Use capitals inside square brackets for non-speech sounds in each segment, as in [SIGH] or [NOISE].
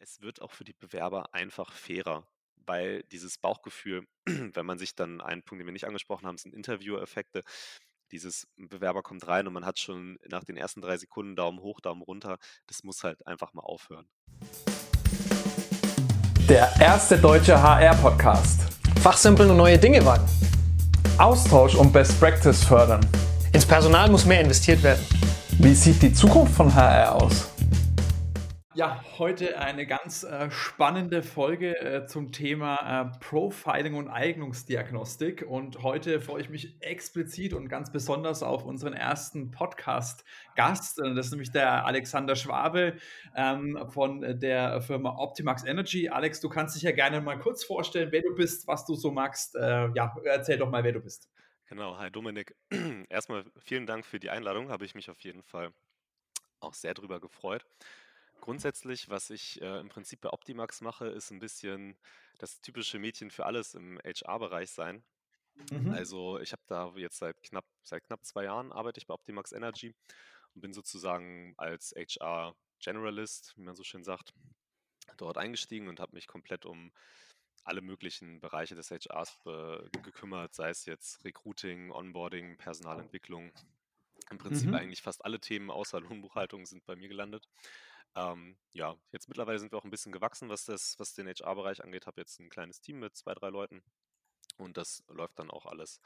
es wird auch für die Bewerber einfach fairer, weil dieses Bauchgefühl, [CLEARS THROAT] wenn man sich dann einen Punkt, den wir nicht angesprochen haben, sind Interview-Effekte. Dieses Bewerber kommt rein und man hat schon nach den ersten drei Sekunden Daumen hoch, Daumen runter. Das muss halt einfach mal aufhören. Der erste deutsche HR-Podcast. Fachsimpeln und neue Dinge wagen. Austausch und Best Practice fördern. Ins Personal muss mehr investiert werden. Wie sieht die Zukunft von HR aus? Ja, heute eine ganz äh, spannende Folge äh, zum Thema äh, Profiling und Eignungsdiagnostik. Und heute freue ich mich explizit und ganz besonders auf unseren ersten Podcast-Gast. Äh, das ist nämlich der Alexander Schwabe ähm, von der Firma Optimax Energy. Alex, du kannst dich ja gerne mal kurz vorstellen, wer du bist, was du so magst. Äh, ja, erzähl doch mal, wer du bist. Genau, hi Dominik. [CLEARS THROAT] Erstmal vielen Dank für die Einladung, habe ich mich auf jeden Fall auch sehr drüber gefreut. Grundsätzlich, was ich äh, im Prinzip bei Optimax mache, ist ein bisschen das typische Mädchen für alles im HR-Bereich sein. Mhm. Also ich habe da jetzt seit knapp, seit knapp zwei Jahren arbeite ich bei Optimax Energy und bin sozusagen als HR Generalist, wie man so schön sagt, dort eingestiegen und habe mich komplett um alle möglichen Bereiche des HRs gekümmert, sei es jetzt Recruiting, Onboarding, Personalentwicklung. Im Prinzip mhm. eigentlich fast alle Themen außer [LAUGHS] Lohnbuchhaltung sind bei mir gelandet. Ähm, ja, jetzt mittlerweile sind wir auch ein bisschen gewachsen, was das, was den HR-Bereich angeht. Habe jetzt ein kleines Team mit zwei, drei Leuten und das läuft dann auch alles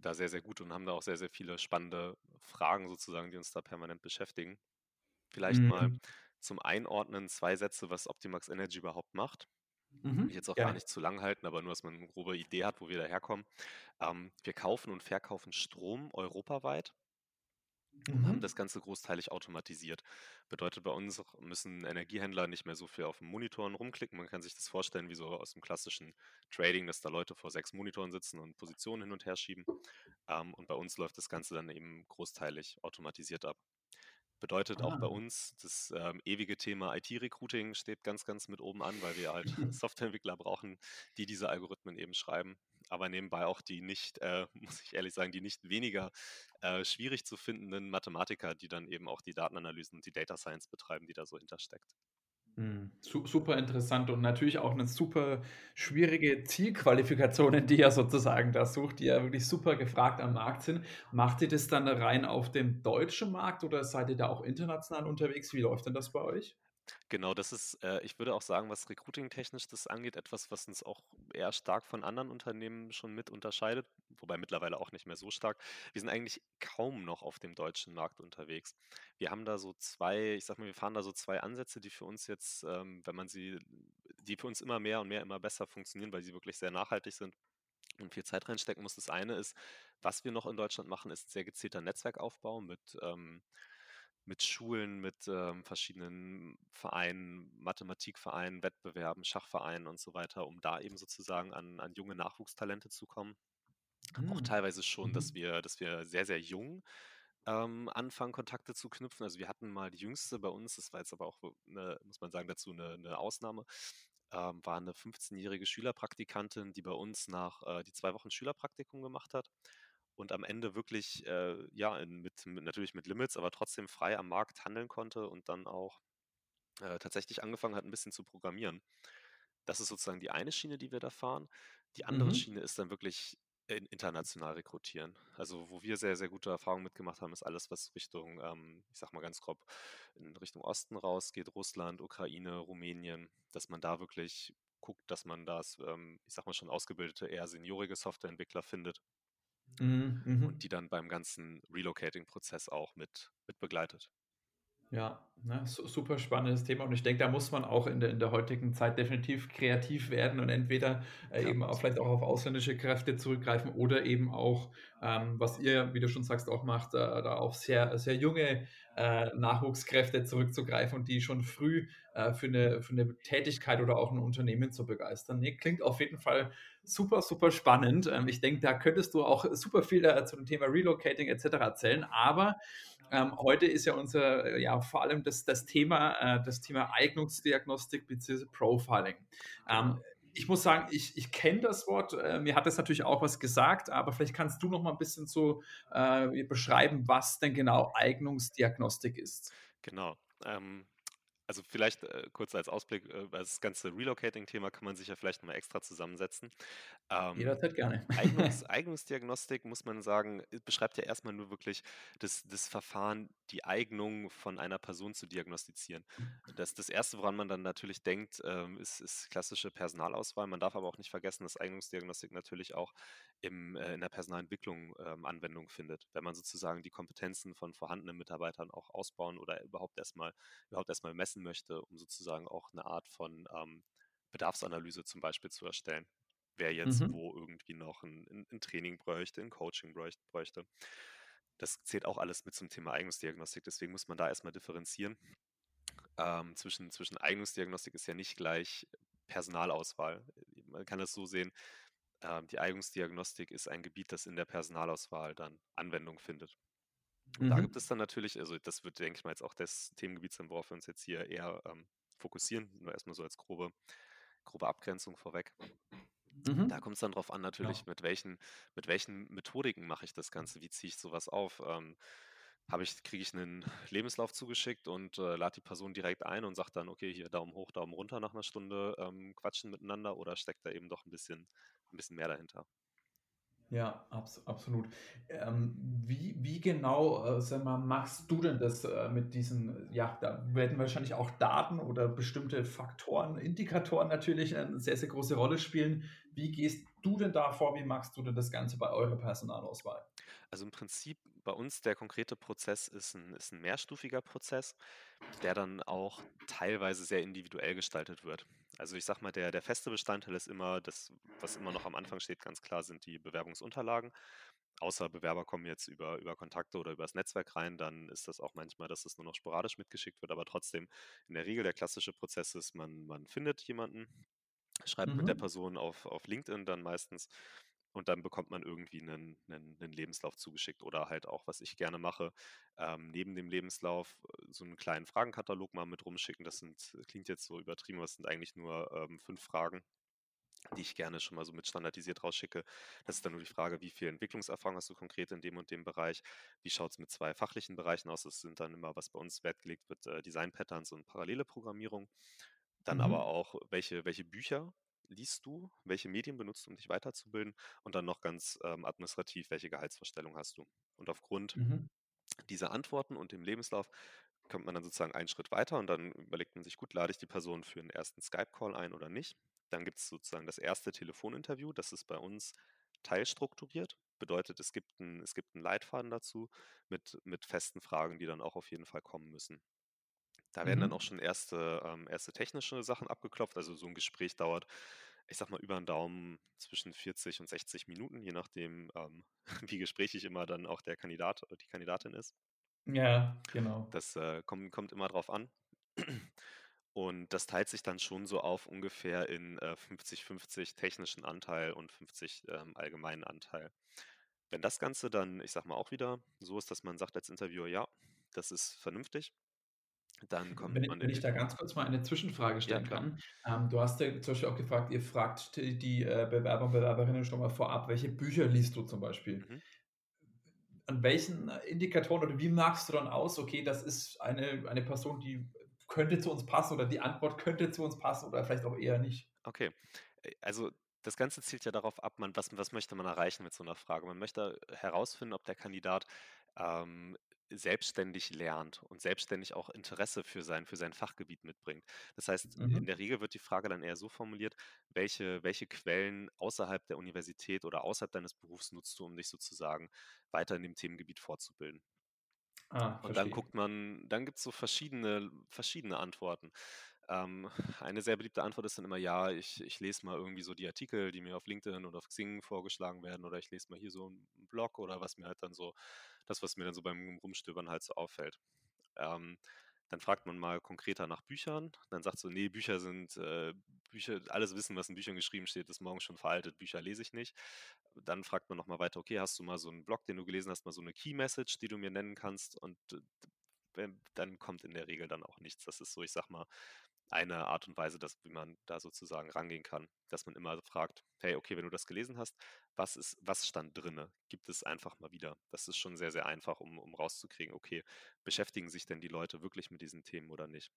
da sehr, sehr gut und haben da auch sehr, sehr viele spannende Fragen sozusagen, die uns da permanent beschäftigen. Vielleicht mhm. mal zum Einordnen zwei Sätze, was Optimax Energy überhaupt macht. Mhm. Ich jetzt auch ja. gar nicht zu lang halten, aber nur, dass man eine grobe Idee hat, wo wir daherkommen. Ähm, wir kaufen und verkaufen Strom europaweit und haben mhm. das Ganze großteilig automatisiert. Bedeutet bei uns müssen Energiehändler nicht mehr so viel auf den Monitoren rumklicken. Man kann sich das vorstellen wie so aus dem klassischen Trading, dass da Leute vor sechs Monitoren sitzen und Positionen hin und her schieben. Ähm, und bei uns läuft das Ganze dann eben großteilig automatisiert ab. Bedeutet auch bei ah. uns, das ähm, ewige Thema IT-Recruiting steht ganz, ganz mit oben an, weil wir halt [LAUGHS] [LAUGHS] Softwareentwickler brauchen, die diese Algorithmen eben schreiben. Aber nebenbei auch die nicht, äh, [LAUGHS] muss ich ehrlich sagen, die nicht weniger äh, schwierig zu findenden Mathematiker, die dann eben auch die Datenanalysen und die Data Science betreiben, die da so hintersteckt. Mhm. Super interessant und natürlich auch eine super schwierige Zielqualifikationen, die ihr sozusagen da sucht, die ja wirklich super gefragt am Markt sind. Macht ihr das dann rein auf dem deutschen Markt oder seid ihr da auch international unterwegs? Wie läuft denn das bei euch? Genau, das ist, äh, ich würde auch sagen, was recruiting-technisch das angeht, etwas, was uns auch eher stark von anderen Unternehmen schon mit unterscheidet, wobei mittlerweile auch nicht mehr so stark. Wir sind eigentlich kaum noch auf dem deutschen Markt unterwegs. Wir haben da so zwei, ich sag mal, wir fahren da so zwei Ansätze, die für uns jetzt, ähm, wenn man sie, die für uns immer mehr und mehr immer besser funktionieren, weil sie wirklich sehr nachhaltig sind und viel Zeit reinstecken muss. Das eine ist, was wir noch in Deutschland machen, ist sehr gezielter Netzwerkaufbau mit ähm, mit Schulen, mit ähm, verschiedenen Vereinen, Mathematikvereinen, Wettbewerben, Schachvereinen und so weiter, um da eben sozusagen an, an junge Nachwuchstalente zu kommen. Mhm. Auch teilweise schon, dass mhm. wir, dass wir sehr, sehr jung ähm, anfangen, Kontakte zu knüpfen. Also wir hatten mal die jüngste bei uns, das war jetzt aber auch, eine, muss man sagen, dazu eine, eine Ausnahme, ähm, war eine 15-jährige Schülerpraktikantin, die bei uns nach äh, die zwei Wochen Schülerpraktikum gemacht hat und am Ende wirklich, äh, ja, in, mit, mit, natürlich mit Limits, aber trotzdem frei am Markt handeln konnte und dann auch äh, tatsächlich angefangen hat, ein bisschen zu programmieren. Das ist sozusagen die eine Schiene, die wir da fahren. Die andere mhm. Schiene ist dann wirklich in, international rekrutieren. Also wo wir sehr, sehr gute Erfahrungen mitgemacht haben, ist alles, was Richtung, ähm, ich sag mal ganz grob, in Richtung Osten rausgeht, Russland, Ukraine, Rumänien, dass man da wirklich guckt, dass man das, ähm, ich sag mal schon ausgebildete, eher seniorige Softwareentwickler findet Mhm, mhm. und die dann beim ganzen Relocating-Prozess auch mit, mit begleitet. Ja, ne, super spannendes Thema und ich denke, da muss man auch in der, in der heutigen Zeit definitiv kreativ werden und entweder äh, ja, eben auch vielleicht auch auf ausländische Kräfte zurückgreifen oder eben auch, ähm, was ihr, wie du schon sagst, auch macht, äh, da auf sehr, sehr junge äh, Nachwuchskräfte zurückzugreifen und die schon früh äh, für, eine, für eine Tätigkeit oder auch ein Unternehmen zu begeistern. Nee, klingt auf jeden Fall super, super spannend. Ähm, ich denke, da könntest du auch super viel äh, zu dem Thema Relocating etc. erzählen, aber ähm, heute ist ja unser, ja, vor allem das, das Thema, äh, das Thema Eignungsdiagnostik bzw. Profiling. Ähm, ich muss sagen, ich, ich kenne das Wort, äh, mir hat das natürlich auch was gesagt, aber vielleicht kannst du noch mal ein bisschen so äh, beschreiben, was denn genau Eignungsdiagnostik ist. Genau. Ähm, Also vielleicht äh, kurz als Ausblick, äh, das ganze Relocating-Thema kann man sich ja vielleicht mal extra zusammensetzen. Ähm, Jederzeit gerne. Eignungs [LAUGHS] Eignungsdiagnostik, muss man sagen, äh, beschreibt ja erstmal nur wirklich das das Verfahren, die Eignung von einer Person zu diagnostizieren. Das das Erste, woran man dann natürlich denkt, ähm, ist ist klassische Personalauswahl. Man darf aber auch nicht vergessen, dass Eignungsdiagnostik natürlich auch im äh, in der Personalentwicklung, ähm, Anwendung findet. Wenn man sozusagen die Kompetenzen von vorhandenen Mitarbeitern auch ausbauen oder überhaupt erstmal überhaupt erstmal messen möchte, um sozusagen auch eine Art von, ähm, Bedarfsanalyse zum Beispiel zu erstellen wer jetzt Mhm. wo irgendwie noch ein 'n 'n Training bräuchte, ein Coaching bräuch bräuchte. Das zählt auch alles mit zum Thema Eignungsdiagnostik, deswegen muss man da erst mal differenzieren. Ähm, zwischen zwischen Eignungsdiagnostik ist ja nicht gleich Personalauswahl. Man kann das so sehen, ähm, die Eignungsdiagnostik ist ein Gebiet, das in der Personalauswahl dann Anwendung findet. Und da gibt Mhm. es dann natürlich also, das wird, denke ich mal, jetzt auch das Themengebiet sein, worauf wir uns jetzt hier eher, ähm, fokussieren, nur erst mal so als grobe grobe Abgrenzung vorweg. Da Mhm. kommt es dann drauf an natürlich, mit welchen mit welchen Methodiken mache ich das Ganze? Wie ziehe ich sowas auf? Ähm, habe ich kriege ich einen Lebenslauf zugeschickt und, äh, lade die Person direkt ein und sage dann: „Okay, hier Daumen hoch, Daumen runter nach einer Stunde, ähm, quatschen miteinander“ oder steckt da eben doch ein bisschen ein bisschen mehr dahinter? Ja, abs absolut. Ähm, wie wie genau, äh, sag mal, machst du denn das, äh, mit diesen ja, da werden wahrscheinlich auch Daten oder bestimmte Faktoren, Indikatoren natürlich, äh, 'ne sehr, sehr große Rolle spielen. Wie gehst du denn da vor? Wie machst du denn das Ganze bei eurer Personalauswahl? Also, im Prinzip bei uns der konkrete Prozess ist ein ist 'n mehrstufiger Prozess, der dann auch teilweise sehr individuell gestaltet wird. Also, ich sage mal, der der feste Bestandteil ist immer das, was immer noch am Anfang steht, ganz klar sind die Bewerbungsunterlagen. Außer Bewerber kommen jetzt über über Kontakte oder übers Netzwerk rein, dann ist das auch manchmal, dass das nur noch sporadisch mitgeschickt wird, aber trotzdem in der Regel der klassische Prozess ist, man man findet jemanden, schreibt mit der Mhm. Person auf auf LinkedIn dann meistens und dann bekommt man irgendwie einen 'nen 'nen Lebenslauf zugeschickt oder halt auch, was ich gerne mache, ähm, neben dem Lebenslauf, äh, so einen kleinen Fragenkatalog mal mit rumschicken. Das sind klingt jetzt so übertrieben, aber es sind eigentlich nur, ähm, 5 Fragen, die ich gerne schon mal so mit standardisiert rausschicke. Das ist dann nur die Frage: „Wie viel Entwicklungserfahrung hast du konkret in dem und dem Bereich? Wie schaut es mit 2 fachlichen Bereichen aus?“ Das sind dann immer, was bei uns Wert gelegt wird, äh, Design Patterns und parallele Programmierung. Dann aber Mhm. auch, welche welche Bücher liest du? Welche Medien benutzt du, um dich weiterzubilden? Und dann noch ganz, ähm, administrativ, welche Gehaltsvorstellung hast du? Und aufgrund Mhm. dieser Antworten und dem Lebenslauf kommt man dann sozusagen einen Schritt weiter und dann überlegt man sich: „Gut, lade ich die Person für 'n ersten Skype-Call ein oder nicht?“ Dann gibt es sozusagen das erste Telefoninterview. Das ist bei uns teilstrukturiert. Bedeutet, es gibt 'n es gibt 'n Leitfaden dazu mit mit festen Fragen, die dann auch auf jeden Fall kommen müssen. Da werden dann auch Mhm. schon erste ähm, erste technische Sachen abgeklopft. Also, so 'n Gespräch dauert, ich sage mal, über 'n Daumen zwischen 40 und 60 Minuten, je nachdem, ähm, [LAUGHS] wie gesprächig immer dann auch der Kandidat oder die Kandidatin ist. Ja, genau. Das, äh, kommt kommt immer drauf an. [CLEARS THROAT] Und das teilt sich dann schon so auf ungefähr in, äh, 50-50 technischen Anteil und 50, ähm, allgemeinen Anteil. Wenn das Ganze dann, ich sage mal, auch wieder so ist, dass man sagt als Interviewer: „Ja, das ist vernünftig“, dann kommt Wenn ich man wenn ich da ganz kurz mal eine Zwischenfrage ja, stellen klar. kann. Ähm, du hast ja zum Beispiel auch gefragt, ihr fragt die, äh, Bewerber und Bewerberinnen schon mal vorab, welche Bücher liest du zum Beispiel? Mhm. An welchen Indikatoren oder wie magst du dann aus, okay, das ist eine eine Person, die könnte zu uns passen oder die Antwort könnte zu uns passen oder vielleicht auch eher nicht? Okay. Äh, also, das Ganze zielt ja darauf ab, man was was möchte man erreichen mit so einer Frage? Man möchte herausfinden, ob der Kandidat, ähm, selbstständig lernt und selbstständig auch Interesse für sein für sein Fachgebiet mitbringt. Das heißt, in Mhm. der Regel wird die Frage dann eher so formuliert: „Welche welche Quellen außerhalb der Universität oder außerhalb deines Berufs nutzt du, um dich sozusagen weiter in dem Themengebiet fortzubilden?“ Ah, Und dann guckt man dann gibt's so verschiedene verschiedene Antworten. Ähm, [LAUGHS] eine sehr beliebte Antwort ist dann immer: „Ja, ich ich lese mal irgendwie so die Artikel, die mir auf LinkedIn oder auf Xing vorgeschlagen werden oder ich lese mal hier so 'n Blog oder was mir halt dann so das, was mir dann so beim Rumstöbern halt so auffällt.“ Ähm, dann fragt man mal konkreter nach Büchern. Dann sagt so: „Ne, Bücher sind, äh Bücher alles Wissen, was in Büchern geschrieben steht, ist morgen schon veraltet. Bücher lese ich nicht.“ Dann fragt man noch mal weiter: „Okay, hast du mal so 'n Blog, den du gelesen hast, mal so 'ne Key Message, die du mir nennen kannst?“ Und wenn dann kommt in der Regel dann auch nichts. Das ist so, ich sage mal, eine Art und Weise, dass wie man da sozusagen rangehen kann, dass man immer fragt: „Hey, okay, wenn du das gelesen hast, was ist was stand drinne? Gib es einfach mal wieder.“ Das ist schon sehr, sehr einfach, um um rauszukriegen, okay, beschäftigen sich denn die Leute wirklich mit diesen Themen oder nicht?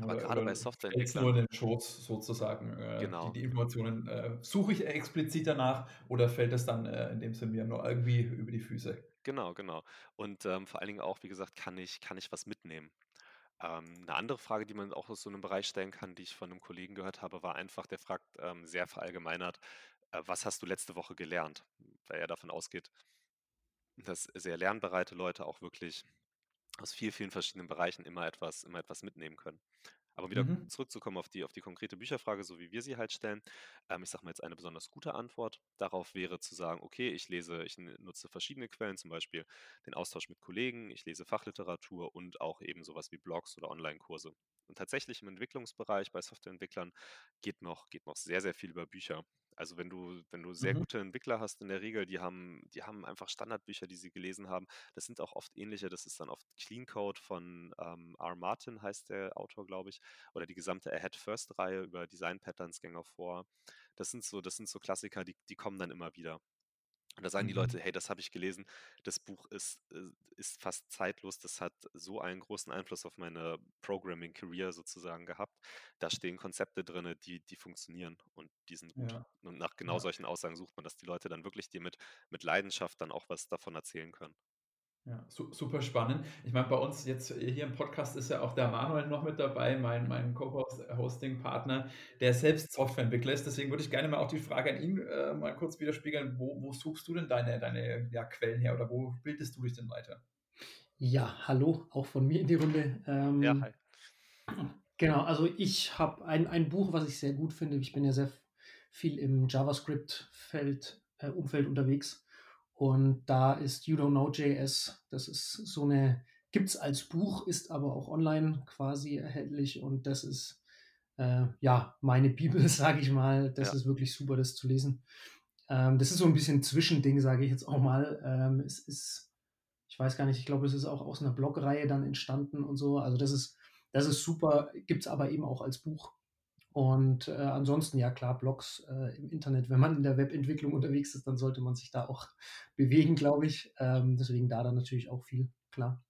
Aber Oder grade bei oder stellt's nur Softwareentwicklern in den Schoß sozusagen, äh, die Genau. die Informationen, äh suche ich explizit danach oder fällt das dann, äh, in dem Sinne mir nur irgendwie über die Füße? Genau, genau. Und, ähm, vor allen Dingen auch, wie gesagt, kann ich kann ich was mitnehmen? Ähm, 'ne andere Frage, die man auch aus so 'nem Bereich stellen kann, die ich von 'nem Kollegen gehört habe, war einfach, der fragt, ähm, sehr verallgemeinert: „Äh, was hast du letzte Woche gelernt?“ Weil er davon ausgeht dass sehr lernbereite Leute auch wirklich aus viel, vielen verschiedenen Bereichen immer etwas immer etwas mitnehmen können. Aber wieder Mhm. zurückzukommen auf die auf die konkrete Bücherfrage, so wie wir sie halt stellen. Ähm, ich sage mal jetzt eine besonders gute Antwort darauf wäre zu sagen: „Okay, ich lese ich nutze verschiedene Quellen, zum Beispiel den Austausch mit Kollegen, ich lese Fachliteratur und auch eben so was wie Blogs oder Onlinekurse.“ Und tatsächlich im Entwicklungsbereich bei Softwareentwicklern geht noch geht noch sehr, sehr viel über Bücher. Also, wenn du wenn du sehr Mhm. gute Entwickler hast in der Regel, die haben die haben einfach Standardbücher, die sie gelesen haben. Das sind auch oft ähnliche das ist dann oft Clean Code von, ähm, R. Martin heißt der Autor, glaube ich, oder die gesamte Ahead First Reihe über Design Patterns, Gang of Four. Das sind so das sind so Klassiker, die die kommen dann immer wieder. Und da sagen die Leute: Mhm. „Hey, das habe ich gelesen. Das Buch ist äh, ist fast zeitlos. Das hat so einen großen Einfluss auf meine Programming Career sozusagen gehabt. Da stehen Konzepte drinnen, die die funktionieren und die sind gut.“ Ja. Und nach genau Ja. solchen Aussagen sucht man, dass die Leute dann wirklich dir mit mit Leidenschaft dann auch was davon erzählen können. Ja, su super spannend. Ich meine, bei uns jetzt hier im Podcast ist ja auch der Manuel noch mit dabei, mein mein Co-Host Hosting-Partner, der selbst Softwareentwickler ist. Deswegen würde ich gerne mal auch die Frage an ihn, äh, mal kurz widerspiegeln. Wo wo suchst du denn deine deine, ja, Quellen her oder wo bildest du dich denn weiter? Ja, hallo, auch von mir in die Runde. Ja, Ähm, hi. genau, also ich habe ein ein Buch, was ich sehr gut finde. Ich bin ja sehr viel im JavaScript-Feld äh, Umfeld unterwegs und da ist You Don't Know JS. Das ist so 'ne gibt's als Buch, ist aber auch online quasi erhältlich und das ist, äh, ja, meine Bibel, [LAUGHS] sage ich mal. Das Ja. ist wirklich super, das zu lesen. Ähm, das ist so 'n bisschen Zwischending, sage ich jetzt auch mal. Ähm, es ist ich weiß gar nicht, ich glaube, es ist auch aus 'ner Blogreihe dann entstanden und so. Also, das ist das ist super, gibt's aber eben auch als Buch. Und, äh, ansonsten, ja klar, Blogs, äh, im Internet. Wenn man in der Webentwicklung unterwegs ist, dann sollte man sich da auch [LAUGHS] bewegen, glaube ich. Ähm, deswegen da dann natürlich auch viel, klar.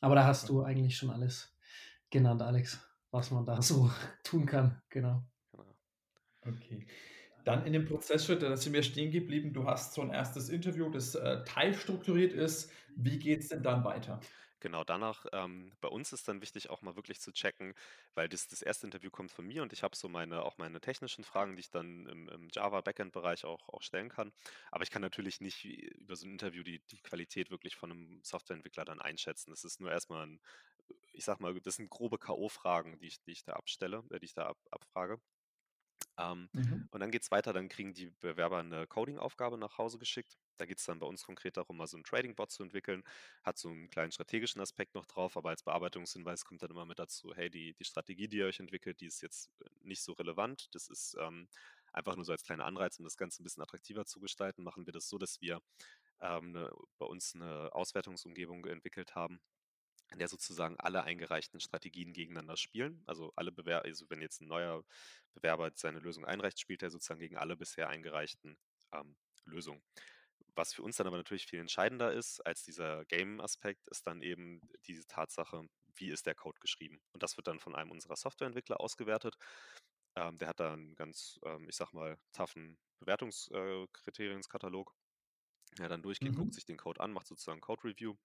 Aber da hast du eigentlich schon alles genannt, Alex, was man da [LAUGHS] so tun kann, genau. Genau. Okay. Dann in dem Prozessschritt, da sind wir stehen geblieben. Du hast so 'n 1. Interview, das, äh, teilstrukturiert ist. Wie geht's denn dann weiter? Genau, danach ähm, bei uns ist dann wichtig, auch mal wirklich zu checken, weil das das 1. Interview kommt von mir und ich habe so meine auch meine technischen Fragen, die ich dann im im Java-Backend-Bereich auch auch stellen kann. Aber ich kann natürlich nicht über so 'n Interview die die Qualität wirklich von 'nem Softwareentwickler dann einschätzen. Das ist nur erst mal 'n ich sage mal, das sind grobe K.O.-Fragen, die ich die ich da abstelle äh, die ich da ab abfrage. Ähm, Mhm. und dann geht's weiter, dann kriegen die Bewerber 'ne Coding-Aufgabe nach Hause geschickt. Da geht's dann bei uns konkret darum, mal so 'n Trading-Bot zu entwickeln. Hat so 'n kleinen strategischen Aspekt noch drauf, aber als Bearbeitungshinweis kommt dann immer mit dazu: „Hey, die die Strategie, die ihr euch entwickelt, die ist jetzt nicht so relevant. Das ist, ähm, einfach nur so als kleiner Anreiz, um das Ganze 'n bisschen attraktiver zu gestalten, machen wir das so, dass wir, ähm, 'ne bei uns 'ne Auswertungsumgebung entwickelt haben, in der sozusagen alle eingereichten Strategien gegeneinander spielen. Also, alle Bewer also, wenn jetzt 'n neuer Bewerber seine Lösung einreicht, spielt er sozusagen gegen alle bisher eingereichten, ähm, Lösungen. Was für uns dann aber natürlich viel entscheidender ist als dieser Game-Aspekt, ist dann eben diese Tatsache, wie ist der Code geschrieben? Und das wird dann von einem unserer Softwareentwickler ausgewertet. Ähm, der hat da 'n ganz, ähm, ich sage mal, toughen Bewertungs der dann durchgeht, guckt Mhm. sich den Code an, macht sozusagen Code-Review,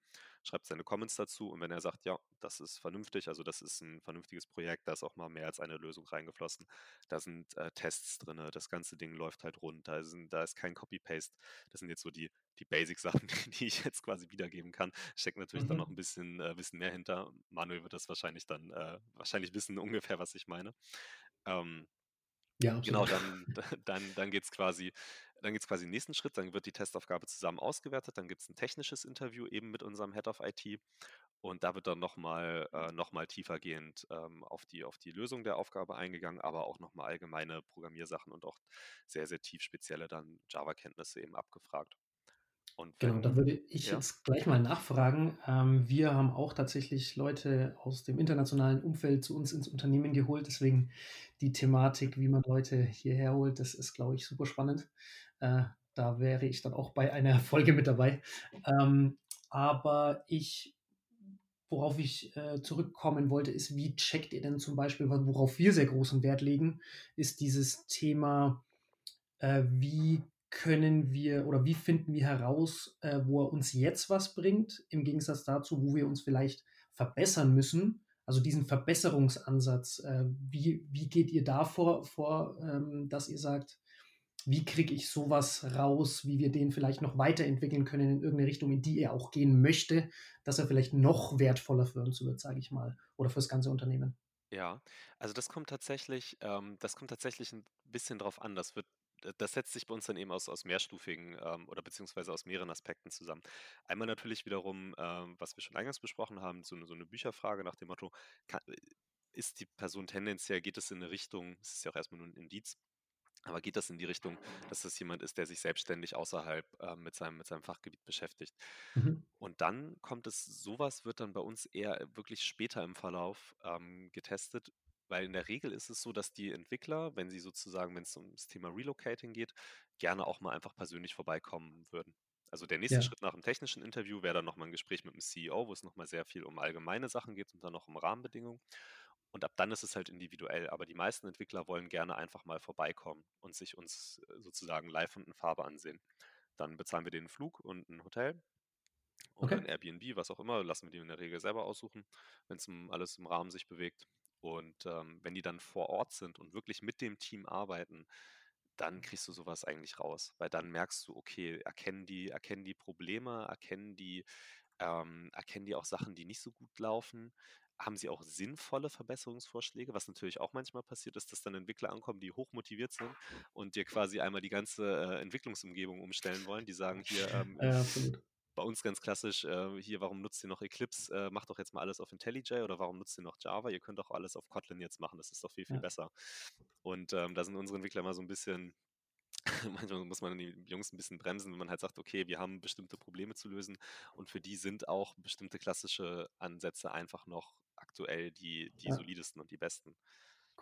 schreibt seine Comments dazu und wenn er sagt: „Ja, das ist vernünftig, also, das ist 'n vernünftiges Projekt, da ist auch mal mehr als eine Lösung reingeflossen. Da sind, äh, Tests drinnen, das ganze Ding läuft halt rund, da sind da ist kein Copy-Paste.“ Das sind jetzt so die die Basic-Sachen, [LAUGHS] die ich jetzt quasi wiedergeben kann. Steckt natürlich dann noch 'n Mhm. bisschen äh, bisschen mehr hinter. Manuel wird das wahrscheinlich dann äh, wahrscheinlich wissen ungefähr, was ich meine. Ähm, Ja, genau, absolut. dann [LAUGHS] dann dann geht's quasi dann geht's quasi den nächsten Schritt, dann wird die Testaufgabe zusammen ausgewertet, dann gibt's 'n technisches Interview eben mit unserem Head of IT und da wird dann noch mal äh, noch mal tiefergehend, ähm, auf die auf die Lösung der Aufgabe eingegangen, aber auch noch mal allgemeine Programmiersachen und auch sehr, sehr tief spezielle dann Java-Kenntnisse eben abgefragt. Und Genau, da würde ich ja? jetzt gleich mal nachfragen. Ähm, wir haben auch tatsächlich Leute aus dem internationalen Umfeld zu uns ins Unternehmen geholt, deswegen die Thematik, wie man Leute hierher holt, das ist, glaube ich, super spannend. Äh, da wäre ich dann auch bei einer [LAUGHS] Folge mit dabei. Ähm, aber ich worauf ich äh, zurückkommen wollte, ist, wie checkt ihr denn zum Beispiel, worauf wir sehr großen Wert legen, ist dieses Thema, äh, wie können wir oder wie finden wir heraus, äh, wo er uns jetzt was bringt, im Gegensatz dazu, wo wir uns vielleicht verbessern müssen. Also diesen Verbesserungsansatz, äh, wie, wie geht ihr da vor, vor ähm, dass ihr sagt, wie kriege ich sowas raus, wie wir den vielleicht noch weiterentwickeln können in irgendeine Richtung, in die er auch gehen möchte, dass er vielleicht noch wertvoller für uns wird, sage ich mal, oder fürs ganze Unternehmen. Ja, also das kommt tatsächlich, ähm, das kommt tatsächlich ein bisschen drauf an. Das wird, das setzt sich bei uns dann eben aus, aus mehrstufigen ähm, oder beziehungsweise aus mehreren Aspekten zusammen. Einmal natürlich wiederum, ähm, was wir schon eingangs besprochen haben, so eine, so eine Bücherfrage nach dem Motto, kann, äh, ist die Person tendenziell, geht es in eine Richtung, es ist ja auch erstmal nur ein Indiz, aber geht das in die Richtung, dass das jemand ist, der sich selbstständig außerhalb äh, mit, seinem, mit seinem Fachgebiet beschäftigt? Mhm. Und dann kommt es, sowas wird dann bei uns eher wirklich später im Verlauf ähm, getestet, weil in der Regel ist es so, dass die Entwickler, wenn sie sozusagen, wenn es um das Thema Relocating geht, gerne auch mal einfach persönlich vorbeikommen würden. Also der nächste Ja, Schritt nach dem technischen Interview wäre dann nochmal ein Gespräch mit dem CEO, wo es nochmal sehr viel um allgemeine Sachen geht und dann noch um Rahmenbedingungen. Und ab dann ist es halt individuell. Aber die meisten Entwickler wollen gerne einfach mal vorbeikommen und sich uns äh, sozusagen live und in Farbe ansehen. Dann bezahlen wir denen einen Flug und ein Hotel oder okay. ein Airbnb, was auch immer, lassen wir die in der Regel selber aussuchen, wenn es alles im Rahmen sich bewegt. Und ähm, wenn die dann vor Ort sind und wirklich mit dem Team arbeiten, dann kriegst du sowas eigentlich raus, weil dann merkst du, okay, erkennen die, erkennen die Probleme, erkennen die, ähm, erkennen die auch Sachen, die nicht so gut laufen, haben sie auch sinnvolle Verbesserungsvorschläge, was natürlich auch manchmal passiert ist, dass dann Entwickler ankommen, die hochmotiviert sind und dir quasi einmal die ganze äh, Entwicklungsumgebung umstellen wollen. Die sagen hier, [LAUGHS] ähm, Äh, absolut. Bei uns ganz klassisch, äh, hier, warum nutzt ihr noch Eclipse? Äh, macht doch jetzt mal alles auf IntelliJ oder warum nutzt ihr noch Java? Ihr könnt doch alles auf Kotlin jetzt machen, das ist doch viel, viel Ja. besser. Und ähm, da sind unsere Entwickler immer so ein bisschen, [LAUGHS] manchmal muss man die Jungs ein bisschen bremsen, wenn man halt sagt, okay, wir haben bestimmte Probleme zu lösen und für die sind auch bestimmte klassische Ansätze einfach noch aktuell die, die Ja. solidesten und die besten.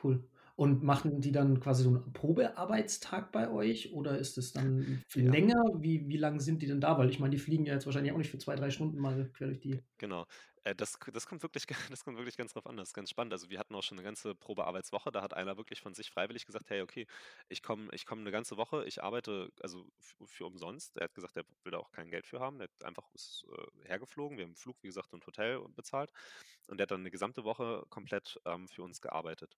Cool. Und machen die dann quasi so einen Probearbeitstag bei euch oder ist es dann viel Ja. länger? Wie, wie lang sind die denn da? Weil ich meine, die fliegen ja jetzt wahrscheinlich auch nicht für zwei, drei Stunden mal quer durch die. Genau. Äh, das, das kommt wirklich, [LAUGHS] das kommt wirklich ganz drauf an. Das ist ganz spannend. Also wir hatten auch schon eine ganze Probearbeitswoche. Da hat einer wirklich von sich freiwillig gesagt, hey, okay, ich komme ich komm eine ganze Woche, ich arbeite also für umsonst. Er hat gesagt, er will da auch kein Geld für haben. Er hat einfach ist, äh, hergeflogen. Wir haben Flug, wie gesagt, und Hotel bezahlt. Und der hat dann eine gesamte Woche komplett ähm, für uns gearbeitet.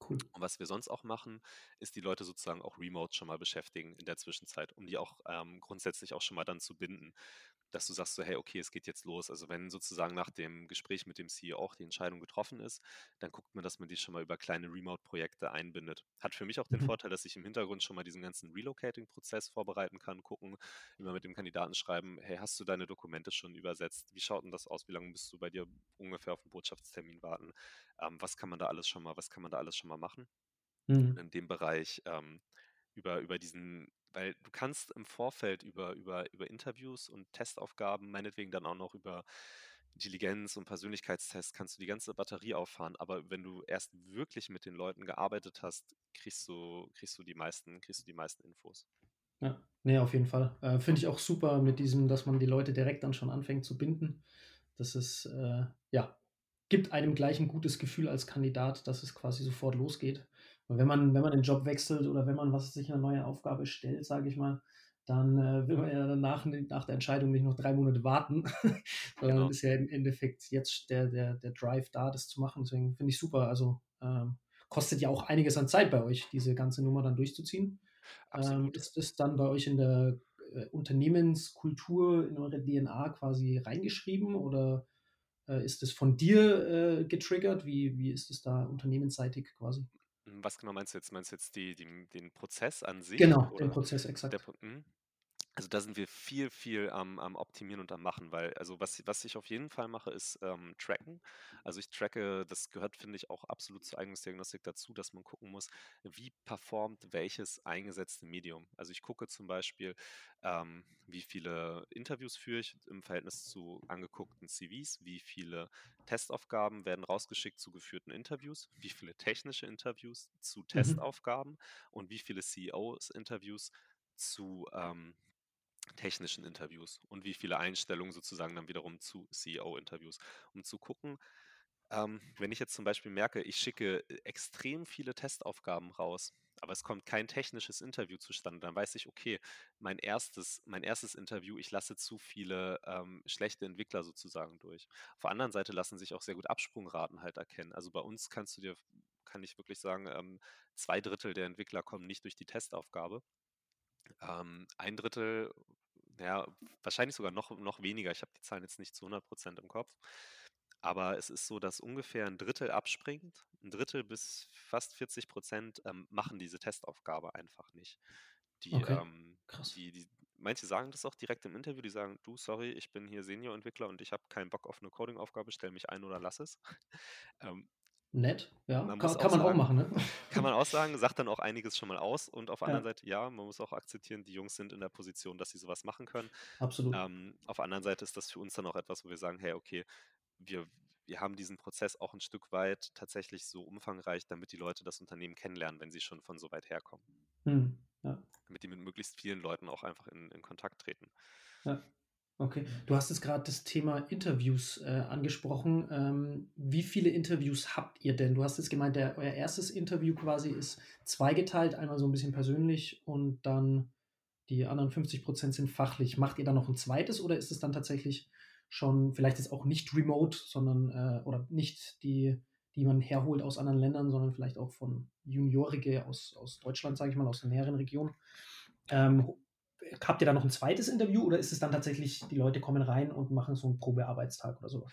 Cool. Und was wir sonst auch machen, ist die Leute sozusagen auch remote schon mal beschäftigen in der Zwischenzeit, um die auch ähm, grundsätzlich auch schon mal dann zu binden, dass du sagst so, hey, okay, es geht jetzt los. Also wenn sozusagen nach dem Gespräch mit dem CEO auch die Entscheidung getroffen ist, dann guckt man, dass man die schon mal über kleine Remote-Projekte einbindet. Hat für mich auch den Mhm. Vorteil, dass ich im Hintergrund schon mal diesen ganzen Relocating-Prozess vorbereiten kann, gucken, immer mit dem Kandidaten schreiben, hey, hast du deine Dokumente schon übersetzt? Wie schaut denn das aus? Wie lange bist du bei dir ungefähr auf den Botschaftstermin warten? Ähm, was kann man da alles schon mal, was kann man da alles schon mal machen? Und Mhm. in dem Bereich ähm, über, über diesen, weil du kannst im Vorfeld über, über, über Interviews und Testaufgaben, meinetwegen dann auch noch über Intelligenz und Persönlichkeitstests, kannst du die ganze Batterie auffahren. Aber wenn du erst wirklich mit den Leuten gearbeitet hast, kriegst du, kriegst du die meisten, kriegst du die meisten Infos. Ja, nee, auf jeden Fall. Äh, Finde ich auch super mit diesem, dass man die Leute direkt dann schon anfängt zu binden. Das ist, äh, ja, gibt einem gleich ein gutes Gefühl als Kandidat, dass es quasi sofort losgeht. Und wenn man, wenn man den Job wechselt oder wenn man was sich eine neue Aufgabe stellt, sage ich mal, dann äh, will man ja danach nach der Entscheidung nicht noch drei Monate warten, [LAUGHS] sondern Genau. ist ja im Endeffekt jetzt der, der, der Drive da, das zu machen. Deswegen finde ich super. Also ähm, kostet ja auch einiges an Zeit bei euch, diese ganze Nummer dann durchzuziehen. Ähm, ist es dann bei euch in der äh, Unternehmenskultur, in eure DNA quasi reingeschrieben oder ist es von dir äh, getriggert? Wie, wie ist es da unternehmensseitig quasi? Hm, Was genau meinst du jetzt? Meinst du jetzt die, die, den Prozess an sich Genau, den oder Prozess der exakt. Pro mhm. Also da sind wir viel, viel am, am Optimieren und am Machen, weil, also was, was ich auf jeden Fall mache, ist ähm, Tracken. Also ich tracke, das gehört, finde ich, auch absolut zur Eignungsdiagnostik dazu, dass man gucken muss, wie performt welches eingesetzte Medium. Also ich gucke zum Beispiel, ähm, wie viele Interviews führe ich im Verhältnis zu angeguckten CVs, wie viele Testaufgaben werden rausgeschickt zu geführten Interviews, wie viele technische Interviews zu Mhm. Testaufgaben und wie viele CEOs-Interviews zu ähm, technischen Interviews und wie viele Einstellungen sozusagen dann wiederum zu CEO-Interviews, um zu gucken, ähm, wenn ich jetzt zum Beispiel merke, ich schicke äh, extrem viele Testaufgaben raus, aber es kommt kein technisches Interview zustande, dann weiß ich, okay, mein erstes, mein erstes Interview, ich lasse zu viele ähm, schlechte Entwickler sozusagen durch. Auf der anderen Seite lassen sich auch sehr gut Absprungraten halt erkennen. Also bei uns kannst du dir, kann ich wirklich sagen, ähm, zwei Drittel der Entwickler kommen nicht durch die Testaufgabe. Ähm, ein Drittel, ja, wahrscheinlich sogar noch, noch weniger. Ich habe die Zahlen jetzt nicht zu 100 Prozent im Kopf. Aber es ist so, dass ungefähr ein Drittel abspringt. Ein Drittel bis fast 40 Prozent ähm, machen diese Testaufgabe einfach nicht. Die, Okay, ähm, krass. die, die, manche sagen das auch direkt im Interview, die sagen, du, sorry, ich bin hier Senior-Entwickler und ich habe keinen Bock auf eine Coding-Aufgabe, stell mich ein oder lass es. [LAUGHS] ähm, Nett, ja. man Kann, kann auch man auch sagen, machen, ne? [LAUGHS] kann man auch sagen, sagt dann auch einiges schon mal aus. Und auf der anderen Ja, Seite, ja, man muss auch akzeptieren, die Jungs sind in der Position, dass sie sowas machen können. absolut. Ähm, auf der anderen Seite ist das für uns dann auch etwas, wo wir sagen, hey, okay, wir, wir haben diesen Prozess auch ein Stück weit tatsächlich so umfangreich, damit die Leute das Unternehmen kennenlernen, wenn sie schon von so weit herkommen. Hm, ja, Damit die mit möglichst vielen Leuten auch einfach in, in Kontakt treten. ja. Okay. Du hast jetzt gerade das Thema Interviews äh, angesprochen. Ähm, wie viele Interviews habt ihr denn? Du hast jetzt gemeint, der, euer erstes Interview quasi ist zweigeteilt, einmal so ein bisschen persönlich und dann die anderen 50 Prozent sind fachlich. Macht ihr dann noch ein zweites oder ist es dann tatsächlich schon vielleicht jetzt auch nicht remote, sondern äh, oder nicht die, die man herholt aus anderen Ländern, sondern vielleicht auch von Juniorige aus, aus Deutschland, sage ich mal, aus der näheren Region? Ähm, habt ihr da noch ein zweites Interview oder ist es dann tatsächlich, die Leute kommen rein und machen so einen Probearbeitstag oder sowas?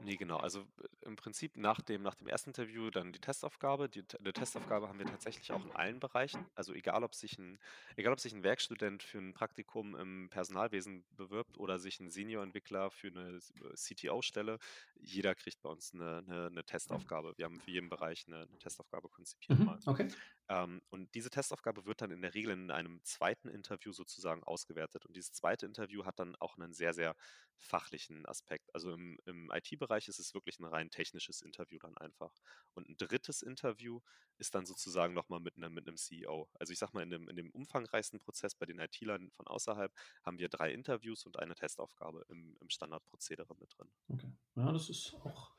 Nee, genau. Also äh, im Prinzip nach dem, nach dem ersten Interview dann die Testaufgabe. Die, eine Testaufgabe haben wir tatsächlich auch in allen Bereichen. Also egal, ob sich ein, egal, ob sich ein Werkstudent für ein Praktikum im Personalwesen bewirbt oder sich ein Senior-Entwickler für eine äh, CTO-Stelle, jeder kriegt bei uns eine, eine, eine Testaufgabe. Wir haben für jeden Bereich eine, eine Testaufgabe konzipiert Mhm, okay. Ähm, und diese Testaufgabe wird dann in der Regel in einem zweiten Interview sozusagen ausgewertet. Und dieses zweite Interview hat dann auch einen sehr, sehr fachlichen Aspekt. Also im, im IT-Bereich ist es wirklich ein rein technisches Interview dann einfach. Und ein drittes Interview ist dann sozusagen nochmal mit einem, mit einem CEO. Also ich sag mal, in dem, in dem umfangreichsten Prozess bei den IT-Lern von außerhalb haben wir drei Interviews und eine Testaufgabe im, im Standardprozedere mit drin. Okay. Ja, das ist auch,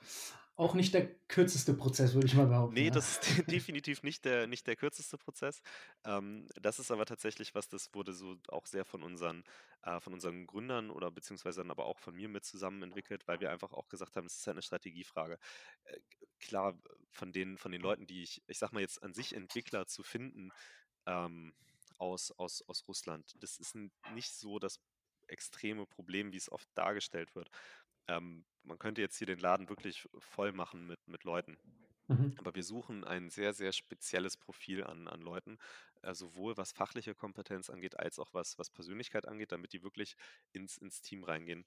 auch nicht der kürzeste Prozess, würde ich mal behaupten. Nee, Ja. das ist de- [LAUGHS] definitiv nicht der, nicht der kürzeste Prozess. Ähm, das ist aber tatsächlich was, das wurde so auch sehr von unseren, äh, von unseren Gründern oder beziehungsweise dann aber auch von mir mit zusammen entwickelt, weil wir einfach auch gesagt haben, es ist halt eine Strategiefrage. Äh, klar, von den, von den Leuten, die ich, ich sag mal jetzt an sich Entwickler zu finden ähm, aus, aus, aus Russland, das ist nicht so das extreme Problem, wie es oft dargestellt wird. Ähm, man könnte jetzt hier den Laden wirklich voll machen mit, mit Leuten. Mhm. Aber wir suchen ein sehr, sehr spezielles Profil an, an Leuten, äh, sowohl was fachliche Kompetenz angeht, als auch was, was Persönlichkeit angeht, damit die wirklich ins, ins Team reingehen.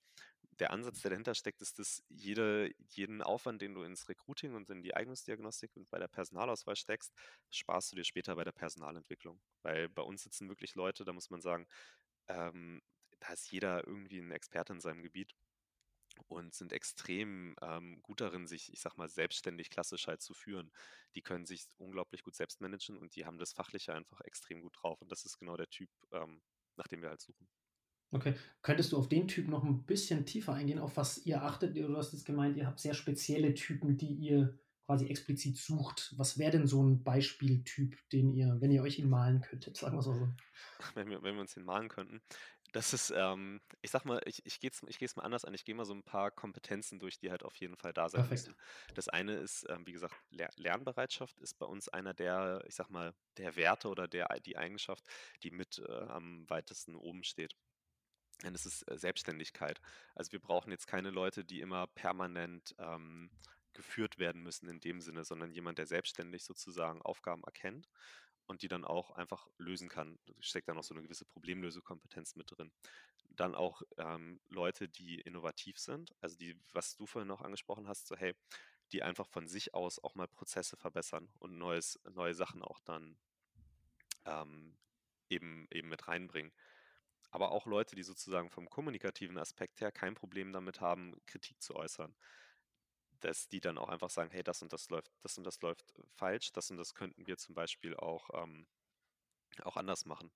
Der Ansatz, der dahinter steckt, ist, dass jede, jeden Aufwand, den du ins Recruiting und in die Eignungsdiagnostik und bei der Personalauswahl steckst, sparst du dir später bei der Personalentwicklung. Weil bei uns sitzen wirklich Leute, da muss man sagen, ähm, da ist jeder irgendwie ein Experte in seinem Gebiet und sind extrem ähm, gut darin, sich, ich sag mal, selbstständig klassisch halt zu führen. Die können sich unglaublich gut selbst managen und die haben das Fachliche einfach extrem gut drauf. Und das ist genau der Typ, ähm, nach dem wir halt suchen. Okay. Könntest du auf den Typ noch ein bisschen tiefer eingehen, auf was ihr achtet? Du hast jetzt gemeint, ihr habt sehr spezielle Typen, die ihr quasi explizit sucht. Was wäre denn so ein Beispieltyp, den ihr, wenn ihr euch ihn malen könntet, sagen wir es mal so? [LAUGHS] Wenn wir, wenn wir uns den malen könnten. Das ist, ähm, ich sag mal, ich, ich gehe es ich geh's mal anders an. Ich gehe mal so ein paar Kompetenzen durch, die halt auf jeden Fall da sein Perfekt. müssen. Das eine ist, ähm, wie gesagt, Ler Lernbereitschaft ist bei uns einer der, ich sag mal, der Werte oder der, die Eigenschaft, die mit äh, am weitesten oben steht. Denn es ist äh, Selbstständigkeit. Also wir brauchen jetzt keine Leute, die immer permanent ähm, geführt werden müssen in dem Sinne, sondern jemand, der selbstständig sozusagen Aufgaben erkennt und die dann auch einfach lösen kann. Da steckt dann auch so eine gewisse Problemlösekompetenz mit drin. Dann auch ähm, Leute, die innovativ sind, also die, was du vorhin noch angesprochen hast, so hey, die einfach von sich aus auch mal Prozesse verbessern und neues, neue Sachen auch dann ähm, eben, eben mit reinbringen aber auch Leute, die sozusagen vom kommunikativen Aspekt her kein Problem damit haben, Kritik zu äußern. Dass die dann auch einfach sagen, hey, das und das läuft, das und das läuft falsch, das und das könnten wir zum Beispiel auch, ähm, auch anders machen.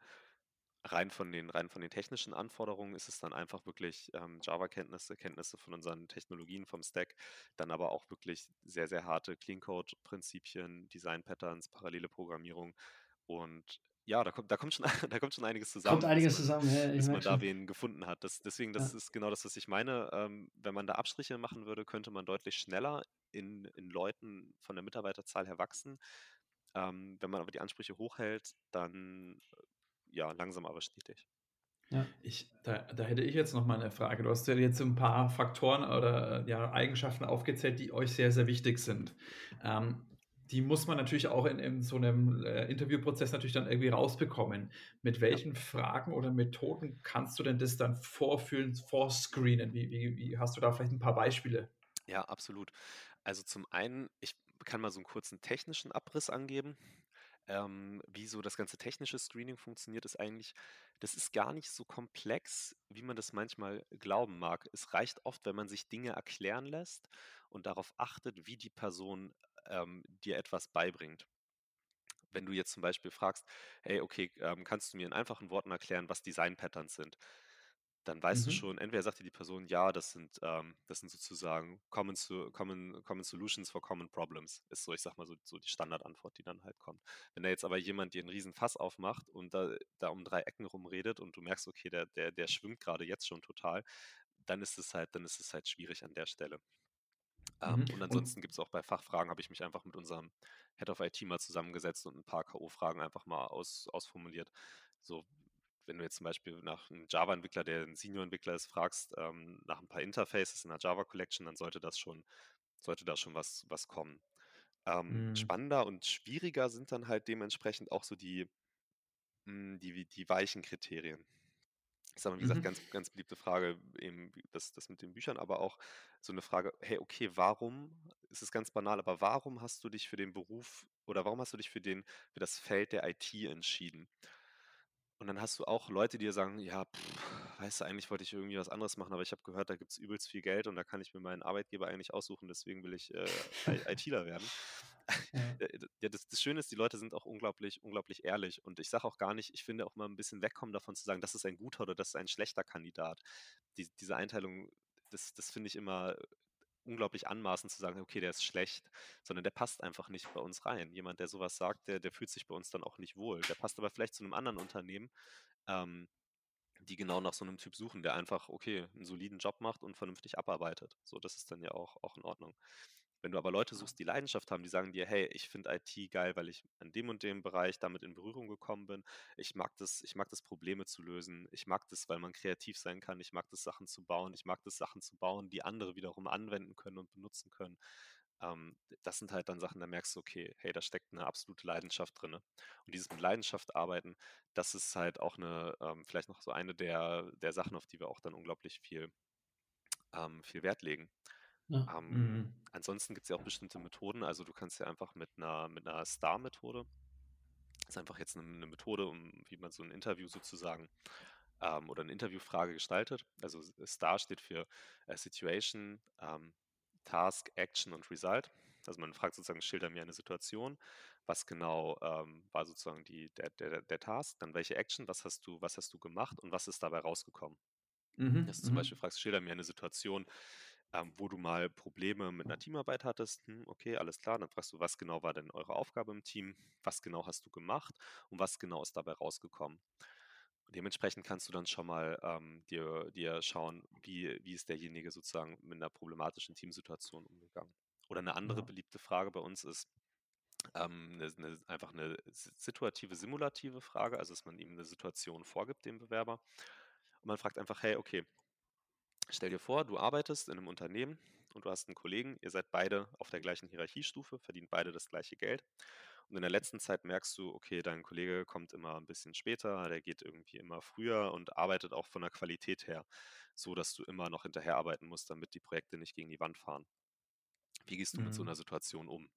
rein von den rein von den technischen Anforderungen ist es dann einfach wirklich, ähm, Java-Kenntnisse, Kenntnisse von unseren Technologien vom Stack, dann aber auch wirklich sehr, sehr harte Clean-Code-Prinzipien, Design-Patterns, parallele Programmierung und ja, da kommt da kommt schon [LAUGHS] da kommt schon einiges zusammen, Kommt bis einiges man zusammen, ja, ich bis man da wen gefunden hat. Das deswegen, das Ja. ist genau das, was ich meine. Ähm, wenn man da Abstriche machen würde, könnte man deutlich schneller in in Leuten von der Mitarbeiterzahl her wachsen. Ähm, wenn man aber die Ansprüche hochhält, dann, äh, ja, langsam aber stetig. Ja. Ich da da hätte ich jetzt noch mal 'ne Frage. Du hast ja jetzt so 'n paar Faktoren oder, äh, ja, Eigenschaften aufgezählt, die euch sehr, sehr wichtig sind. Ähm, die muss man natürlich auch in in so 'nem, äh, Interviewprozess natürlich dann irgendwie rausbekommen. Mit Ja. welchen Fragen oder Methoden kannst du denn das dann vorfühlen, vorscreenen? Wie wie wie hast du da vielleicht 'n paar Beispiele? Ja, absolut. Also, zum einen, ich kann mal so 'n kurzen technischen Abriss angeben. Ähm, wie so das ganze technische Screening funktioniert, ist eigentlich das ist gar nicht so komplex, wie man das manchmal glauben mag. Es reicht oft, wenn man sich Dinge erklären lässt und darauf achtet, wie die Person, ähm, dir etwas beibringt. Wenn du jetzt zum Beispiel fragst: „Hey, okay, ähm, kannst du mir in einfachen Worten erklären, was Design Patterns sind?“ Dann weißt du Mhm. schon, entweder sagt dir die Person: „Ja, das sind, ähm das sind sozusagen Common So Common Common Solutions for Common Problems.“ Ist so, ich sage mal so so die Standardantwort, die dann halt kommt. Wenn da jetzt aber jemand dir 'n Riesenfass aufmacht und da da um 3 Ecken rum redet und du merkst, okay, der der der schwimmt grade jetzt schon total, dann ist es halt dann ist es halt schwierig an der Stelle. Ähm, Mhm. und ansonsten gibt's auch bei Fachfragen habe ich mich einfach mit unserem Head of IT mal zusammengesetzt und 'n paar K.O.-Fragen einfach mal aus ausformuliert. So, wenn du jetzt zum Beispiel nach 'nem Java-Entwickler, der 'n Senior-Entwickler ist, fragst, ähm, nach 'n paar Interfaces in 'ner Java Collection, dann sollte das schon sollte da schon was was kommen. Ähm, Mhm. spannender und schwieriger sind dann halt dementsprechend auch so die hm, die die weichen Kriterien. Ich sage mal, wie gesagt, Mhm. ganz ganz beliebte Frage, eben das das mit den Büchern, aber auch so 'ne Frage: „Hey, okay, warum“ es ist ganz banal, aber warum hast du dich für den Beruf oder warum hast du dich für den für das Feld der IT entschieden? Und dann hast du auch Leute, die dir sagen: „Ja, weißt du, eigentlich wollte ich irgendwie was anderes machen, aber ich habe gehört, da gibt's übelst viel Geld und da kann ich mir meinen Arbeitgeber eigentlich aussuchen, deswegen will ich, äh, ITler werden.“ Äh, ja, das das Schöne ist, die Leute sind auch unglaublich unglaublich ehrlich und ich sage auch gar nicht ich finde auch mal 'n bisschen wegkommen davon zu sagen: „Das ist ein guter oder das ist ein schlechter Kandidat.“ Dies diese Einteilung, das das finde ich immer unglaublich anmaßend zu sagen: „Okay, der ist schlecht“, sondern der passt einfach nicht bei uns rein. Jemand, der so was sagt, der der fühlt sich bei uns dann auch nicht wohl. Der passt aber vielleicht zu 'nem anderen Unternehmen, ähm, die genau nach so 'nem Typ suchen, der einfach, okay, 'n soliden Job macht und vernünftig abarbeitet. So, das ist dann ja auch auch in Ordnung. Wenn du aber Leute suchst, die Leidenschaft haben, die sagen dir: „Hey, ich finde IT geil, weil ich in dem und dem Bereich damit in Berührung gekommen bin. Ich mag das ich mag das, Probleme zu lösen. Ich mag das, weil man kreativ sein kann. Ich mag das, Sachen zu bauen. Ich mag das, Sachen zu bauen, die andere wiederum anwenden können und benutzen können.“ Ähm, das sind halt dann Sachen, da merkst du, okay, hey, da steckt 'ne absolute Leidenschaft drinne. Und dieses mit Leidenschaft arbeiten, das ist halt auch 'ne ähm, vielleicht noch so eine der der Sachen, auf die wir auch dann unglaublich viel ähm, viel Wert legen. Ja. Ähm, Mhm. ansonsten gibt's ja auch bestimmte Methoden. Also, du kannst ja einfach mit 'ner mit 'ner STAR-Methode ist einfach jetzt 'ne 'ne Methode, um wie man so 'n Interview sozusagen ähm, oder 'ne Interviewfrage gestaltet. Also, STAR steht für, äh, Situation, ähm, Task, Action und Result. Also, man fragt sozusagen: „Schilder mir eine Situation. Was genau, ähm, war sozusagen die der der der Task? Dann welche Action? Was hast du was hast du gemacht und was ist dabei rausgekommen?“ Mhm, Dass du zum Beispiel mhm. fragst: „Schilder mir eine Situation, ähm, wo du mal Probleme mit 'ner Teamarbeit hattest.“ Hm, okay, alles klar. Dann fragst du: „Was genau war denn eure Aufgabe im Team? Was genau hast du gemacht und was genau ist dabei rausgekommen?“ Und dementsprechend kannst du dann schon mal, ähm, dir dir schauen, wie wie ist derjenige sozusagen mit 'ner problematischen Teamsituation umgegangen. Oder 'ne andere Ja. beliebte Frage bei uns ist, ähm, 'ne 'ne einfach 'ne si situative, simulative Frage, also, dass man ihm 'ne Situation vorgibt, dem Bewerber. Und man fragt einfach: „Hey, okay, stell dir vor, du arbeitest in 'nem Unternehmen und du hast 'n Kollegen, ihr seid beide auf der gleichen Hierarchiestufe, verdient beide das gleiche Geld. Und in der letzten Zeit merkst du, okay, dein Kollege kommt immer 'n bisschen später, der geht irgendwie immer früher und arbeitet auch von der Qualität her so, dass du immer noch hinterherarbeiten musst, damit die Projekte nicht gegen die Wand fahren. Wie gehst du mit so Mhm. Situation um?“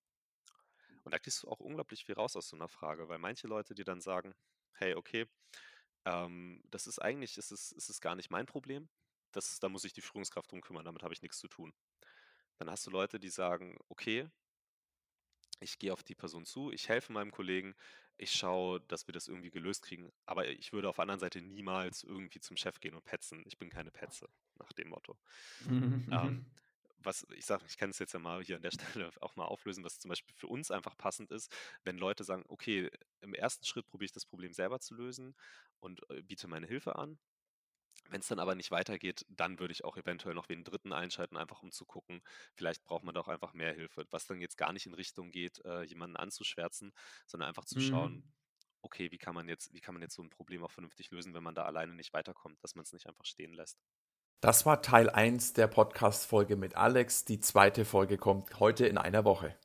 Und da kriegst du auch unglaublich viel raus aus so 'ner Frage, weil manche Leute dir dann sagen: „Hey, okay, ähm, das ist eigentlich ist es ist es gar nicht mein Problem. Das da muss sich die Führungskraft drum kümmern, damit habe ich nix zu tun.“ Dann hast du Leute, die sagen: „Okay“ ich gehe auf die Person zu, ich helfe meinem Kollegen, ich schaue, dass wir das irgendwie gelöst kriegen. Aber ich würde auf der anderen Seite niemals irgendwie zum Chef gehen und petzen. Ich bin keine Petze, nach dem Motto. Ähm, [LAUGHS] was ich sage, ich kann es jetzt ja mal hier an der [LAUGHS] Stelle auch mal auflösen, was zum Beispiel für uns einfach passend ist, wenn Leute sagen, okay, im ersten Schritt probiere ich das Problem selber zu lösen und äh, biete meine Hilfe an. Wenn es dann aber nicht weitergeht, dann würde ich auch eventuell noch wen Dritten einschalten, einfach um zu gucken, vielleicht braucht man doch einfach mehr Hilfe. Was dann jetzt gar nicht in Richtung geht, äh, jemanden anzuschwärzen, sondern einfach zu schauen, Mhm. okay, wie kann man jetzt, wie kann man jetzt so ein Problem auch vernünftig lösen, wenn man da alleine nicht weiterkommt, dass man es nicht einfach stehen lässt. Das war Teil 1 der Podcast-Folge mit Alex. Die zweite Folge kommt heute in einer Woche.